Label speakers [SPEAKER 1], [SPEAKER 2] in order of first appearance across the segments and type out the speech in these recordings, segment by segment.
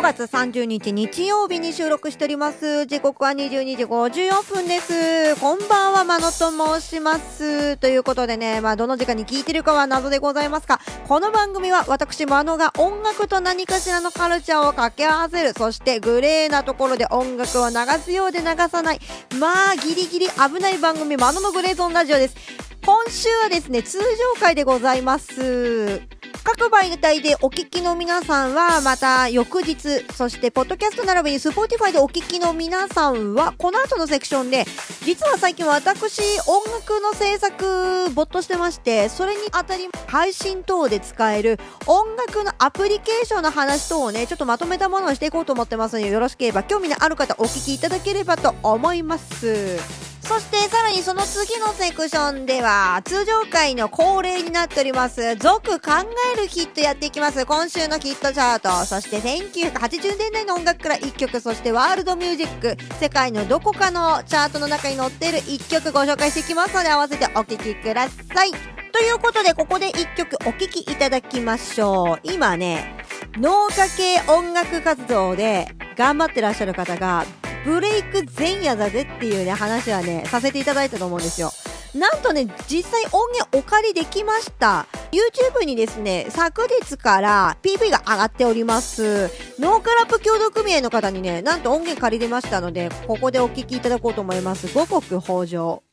[SPEAKER 1] 5月30日日曜日に収録しております。時刻は22時54分です。こんばんは、まのと申します。ということでね、まあ、どの時間に聞いてるかは謎でございますが、この番組は私、まのが音楽と何かしらのカルチャーを掛け合わせる、そしてグレーなところで音楽を流すようで流さない、まあ、ギリギリ危ない番組、まののグレーゾーンラジオです。今週はですね、通常回でございます。各媒体でお聞きの皆さんはまた翌日、そしてポッドキャスト並びにスポーティファイでお聞きの皆さんはこの後のセクションで実は最近私音楽の制作没頭してましてそれにあたり配信等で使える音楽のアプリケーションの話等をねちょっとまとめたものをしていこうと思ってますのでよろしければ興味のある方お聞きいただければと思います。そしてさらにその次のセクションでは通常回の恒例になっております。続考えるヒットやっていきます。今週のヒットチャート。そして1980年代の音楽から1曲そしてワールドミュージック世界のどこかのチャートの中に載っている1曲ご紹介していきますので合わせてお聴きください。ということでここで1曲お聴きいただきましょう。今ね農家系音楽活動で頑張ってらっしゃる方がブレイク前夜だぜっていうね、話はね、させていただいたと思うんですよ。なんとね、実際音源お借りできました。YouTube にですね、昨日から PV が上がっております。ノーカラップ協同組合の方にね、なんと音源借りれましたので、ここでお聞きいただこうと思います。五穀豊穣。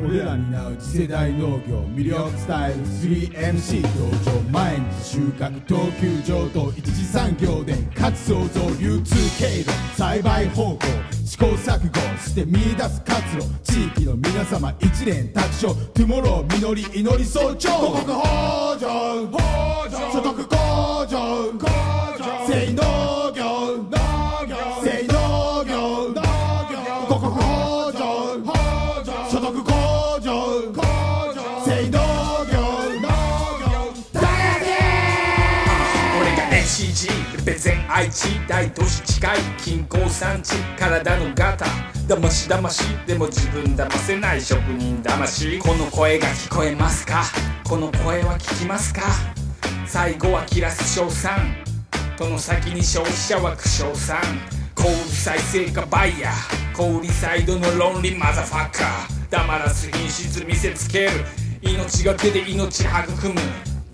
[SPEAKER 2] 俺らになう次世代農業魅力伝える 3MC 道場毎日収穫等級上等一次産業で勝つ創造流通経路栽培方法試行錯誤して見出す活路地域の皆様一連卓勝トゥモロー実り祈り早朝五穀豊穣所得
[SPEAKER 3] 愛知大都市近い。近郊産地体のガタ。騙し騙し。でも自分騙せない職人魂この声が聞こえますか？この声は聞きますか？最後は切らす称賛との先に消費者は苦笑さん。小売再生化バイヤー。小売サイドの論理マザファッカー。黙らす品質見せつける。命がけで命育む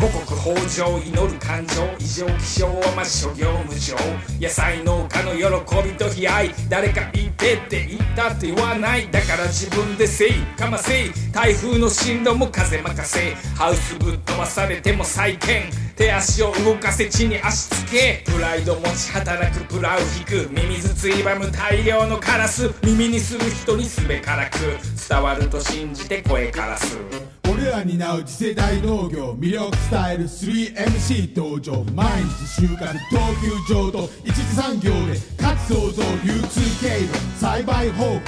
[SPEAKER 3] 五穀豊穣祈る感情異常気象はま諸行無常野菜農家の喜びと悲哀誰か言ってって言ったって言わないだから自分でせいかませい台風の進路も風任せハウスぶっ飛ばされても再建。手足を動かせ地に足つけプライド持ち働くプラウ引くミミズついばむ大量のカラス耳にする人にすべからく。伝わると信じて声からす
[SPEAKER 2] 俺らになう次世代農業魅力伝える 3MC 道場毎日収穫等級上。等一次産業で勝つ創造流通経路栽培方法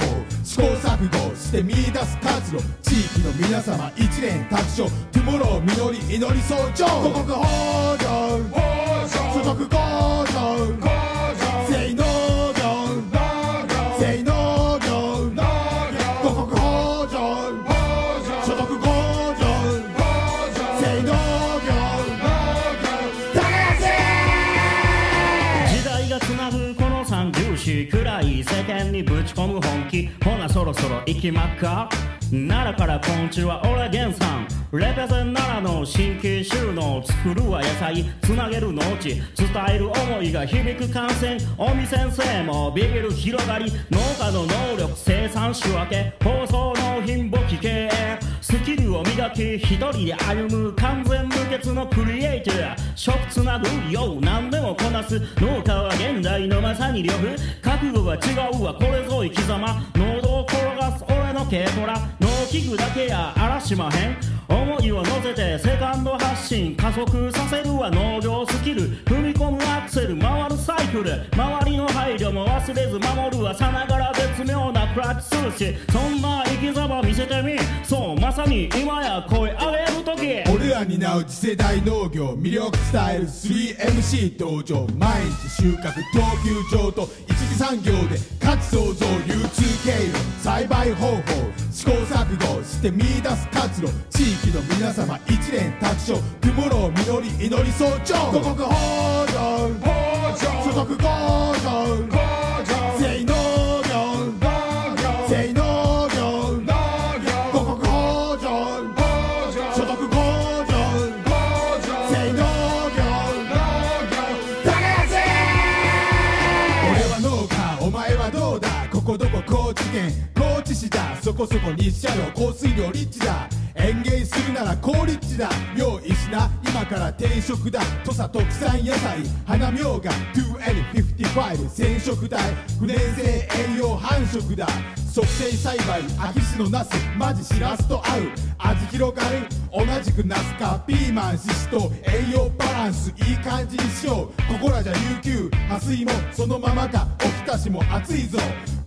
[SPEAKER 2] 試行錯誤して見出す活路地域の皆様一連卓勝トゥモロー実り祈り早朝五穀豊穣所得向上
[SPEAKER 4] い世間にぶち込む本気。ほなそろそろ行きまっか。奈良からこんちは俺源さんレペゼン奈良の神経収納作るは野菜。つなげる農地。伝える思いが響く感染尾身先生もビビる広がり。農家の能力生産仕分け。放送納品簿記経営スキルを磨き一人で歩む完全無欠のクリエイター食つなぐよう何でもこなす農家は現代のまさに呂布覚悟が違うわこれぞ生き様喉を転がす俺の軽トラ農機具だけやあらしまへん思いを乗せてセカンド発進加速させるは農業スキル踏み込むアクセル回るサイクル周りの配慮も忘れず守るはさながら絶妙なクラッチするしそんな生き様見せてみそうまさに今や声上げる時。
[SPEAKER 2] 俺らになう次世代農業魅力伝える 3MC 道場毎日収穫等級上等一次産業で価値創造流通経路栽培方法試行錯誤して見出す活路地域の皆様一連卓勝トゥモロー実り祈り早朝五穀豊穣所得向上全農業県高知市だそこそこ日射量降水量リッチだ。園芸するなら高立地だ。用意しな。今から転職だ。土佐特産野菜。花みょうが 2N55 染色体不燃性栄養繁殖だ。促成栽培。秋市のナス。マジしらすと合う。味広がる。同じくナスかピーマンししと栄養バランス。いい感じにしよう。ここらじゃ琉球破水もそのままか。おひたしも熱いぞ。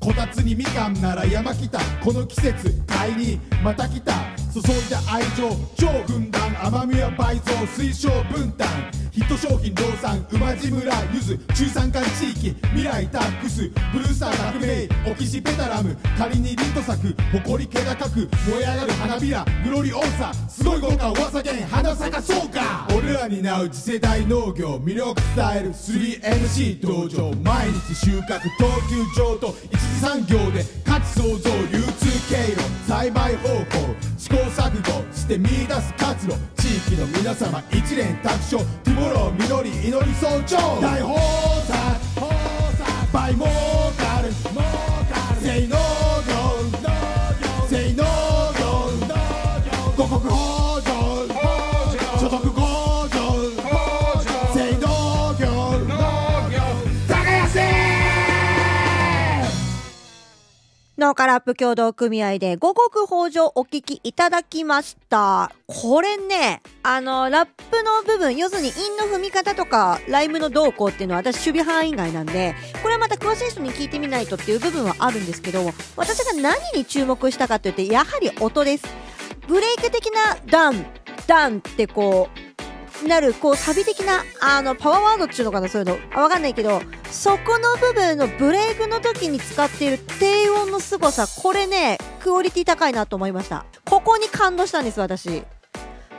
[SPEAKER 2] こたつにみかんなら山来た。この季節買いにまた来た。注いだ。愛情超ふんだん甘みは倍増推奨分担ヒット商品量産馬路村ゆず中山間地域未来タックスブルースター革命オキシペタラム仮にリント咲く誇り気高く燃え上がる花びらグロリオーサすごい豪華噂源花咲かそうか俺らになう次世代農業魅力伝える 3MC 道場毎日収穫等級上と一次産業で価値創造流通経路栽培方法試行錯誤して見出す活路。地域の皆様一連卓勝トゥモロー実り祈り早朝大豊作。倍儲農
[SPEAKER 1] 家ラップ協同組合で五穀豊穣お聞きいただきました。これね、あの、ラップの部分、要するに韻の踏み方とか、ライムの動向っていうのは私守備範囲外なんで、これはまた詳しい人に聞いてみないとっていう部分はあるんですけど、私が何に注目したかというと、やはり音です。ブレイク的なダン、ダンってこう、なる、こう、サビ的な、あの、パワーワードっていうのかな、そういうの。わかんないけど、そこの部分のブレイクの時に使っている低音の凄さ、これね、クオリティ高いなと思いました。ここに感動したんです、私。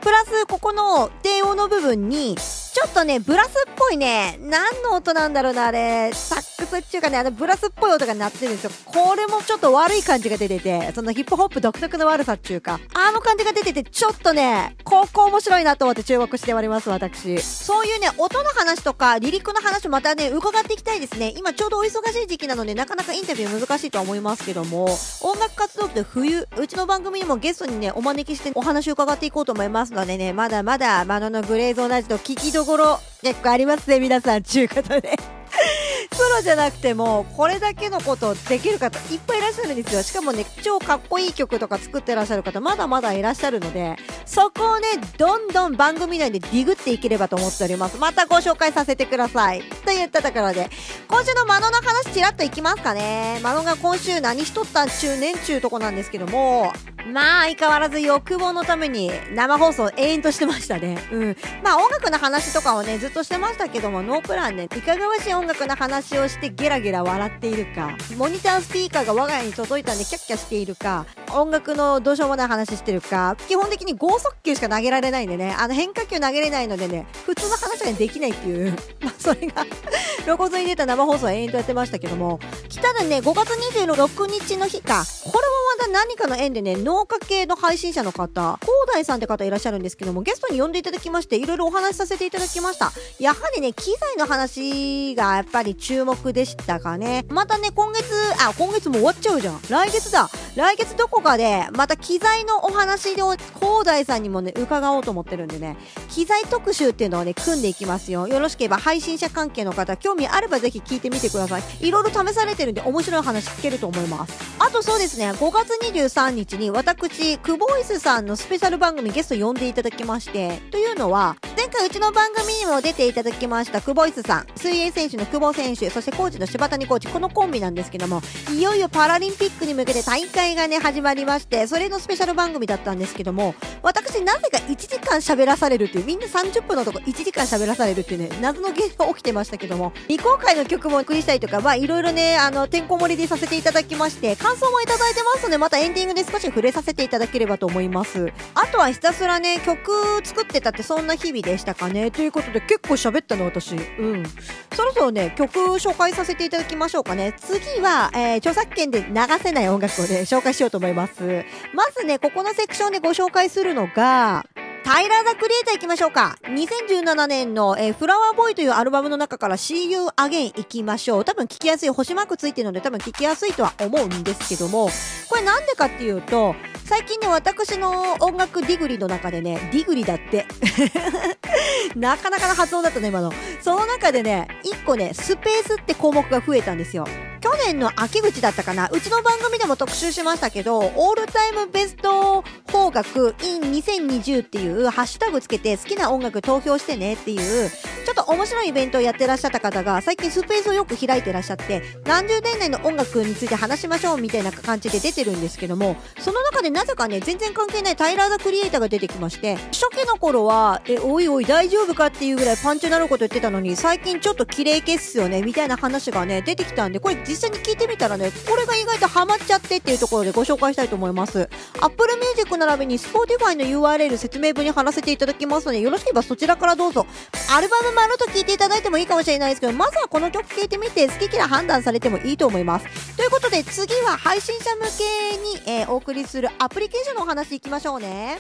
[SPEAKER 1] プラス、ここの低音の部分に、ちょっとね、ブラスっぽいね、何の音なんだろうな、あれ、サッスっていうかね、あのブラスっぽい音が鳴ってるんですよ。これもちょっと悪い感じが出てて、そのヒップホップ独特の悪さっていうか、あの感じが出てて、ちょっとね、ここ面白いなと思って注目しております、私。そういうね、音の話とか、リリックの話またね、伺っていきたいですね。今ちょうどお忙しい時期なので、なかなかインタビュー難しいとは思いますけども、音楽活動って冬、うちの番組にもゲストにね、お招きしてお話を伺っていこうと思いますのでね、まだまだ、マノのグレーゾーナジと聞きどころ、結構ありますね、皆さん、ちゅうことで。ロじゃなくても、これだけのことできる方いっぱいいらっしゃるんですよ。しかもね、超かっこいい曲とか作ってらっしゃる方、まだまだいらっしゃるので、そこをね、どんどん番組内でディグっていければと思っております。またご紹介させてください。と言ったところで、今週のマノの話ちらっといきますかね。マノが今週何しとったんちゅうねんちゅうとこなんですけども、まあ相変わらず欲望のために生放送延々としてましたね。うん。まあ音楽の話とかをね、ずっとしてましたけども、ノープランで、いかがわしい音楽の話をしてゲラゲラ笑っているか、モニタースピーカーが我が家に届いたんでキャッキャしているか、音楽のどうしようもない話してるか、基本的に剛速球しか投げられないんでね、あの変化球投げれないのでね、普通の話ができないっていう、まあそれが 露骨に出た生放送を延々とやってましたけども、来たらね、5月26日の日か、これもまた何かの縁でね、農家系の配信者の方、広大さんって方いらっしゃるんですけども、ゲストに呼んでいただきまして、いろいろお話しさせていただきました。やはりね、機材の話がやっぱり注目でしたかね。またね、今月、あ、今月も終わっちゃうじゃん。来月だ。来月どこかで、また機材のお話を、広大さんにもね、伺おうと思ってるんでね、機材特集っていうのをね、組んでいきますよ。よろしければ配信者関係の方、興味あればぜひ聞いてみてください。いろいろ試されてるんで面白い話聞けると思います。あとそうですね、5月23日に私、クボイスさんのスペシャル番組ゲスト呼んでいただきまして、というのは、前回うちの番組にも出ていただきましたクボイスさん、水泳選手の久保選手、そしてコーチの柴谷コーチ、このコンビなんですけども、いよいよパラリンピックに向けて大会がね、始まりまして、それのスペシャル番組だったんですけども、私なぜか1時間喋らされるっていう、みんな30分のとこ1時間喋らされるっていうね、謎の現象起きてましたけども、未公開の曲もお送りしたりとか、まあいろいろね、あの、てんこ盛りでさせていただきまして、感想もいただいてますので、またエンディングで少し触れさせていただければと思います。あとはひたすらね、曲作ってたってそんな日々でしたかね。ということで結構喋ったの私。うん。そろそろね、曲紹介させていただきましょうかね。次は、えー、著作権で流せない音楽をね、紹介しようと思います。まずね、ここのセクションでご紹介するのが、タイラー・ザ・クリエイター行きましょうか。2017年の、えーフラワーボーイというアルバムの中から See You Again 行きましょう。多分聞きやすい、星マークついてるので多分聞きやすいとは思うんですけども、これなんでかっていうと、最近ね、私の音楽ディグリの中でね、ディグリだって。なかなかの発音だったね、今の。その中でね、一個ね、スペースって項目が増えたんですよ。年の秋口だったかな。うちの番組でも特集しましたけど、オールタイムベスト邦楽 in 2020っていうハッシュタグつけて好きな音楽投票してねっていう、ちょっと面白いイベントをやってらっしゃった方が最近スペースをよく開いてらっしゃって、何十年代の音楽について話しましょうみたいな感じで出てるんですけども、その中でなぜかね、全然関係ないタイラー・ザ・クリエイターが出てきまして、初期の頃は、え、おいおい大丈夫かっていうぐらいパンチなること言ってたのに、最近ちょっと綺麗消すよね、みたいな話がね、出てきたんで、これ実際に聞いてみたらね、これが意外とハマっちゃってっていうところでご紹介したいと思います。Apple Music 並びに Spotify の URL 説明文に貼らせていただきますので、よろしければそちらからどうぞ。アルバム丸と聞いていただいてもいいかもしれないですけど、まずはこの曲聴いてみて、好き嫌い判断されてもいいと思います。ということで、次は配信者向けに、えーお送りするアプリケーションのお話いきましょうね。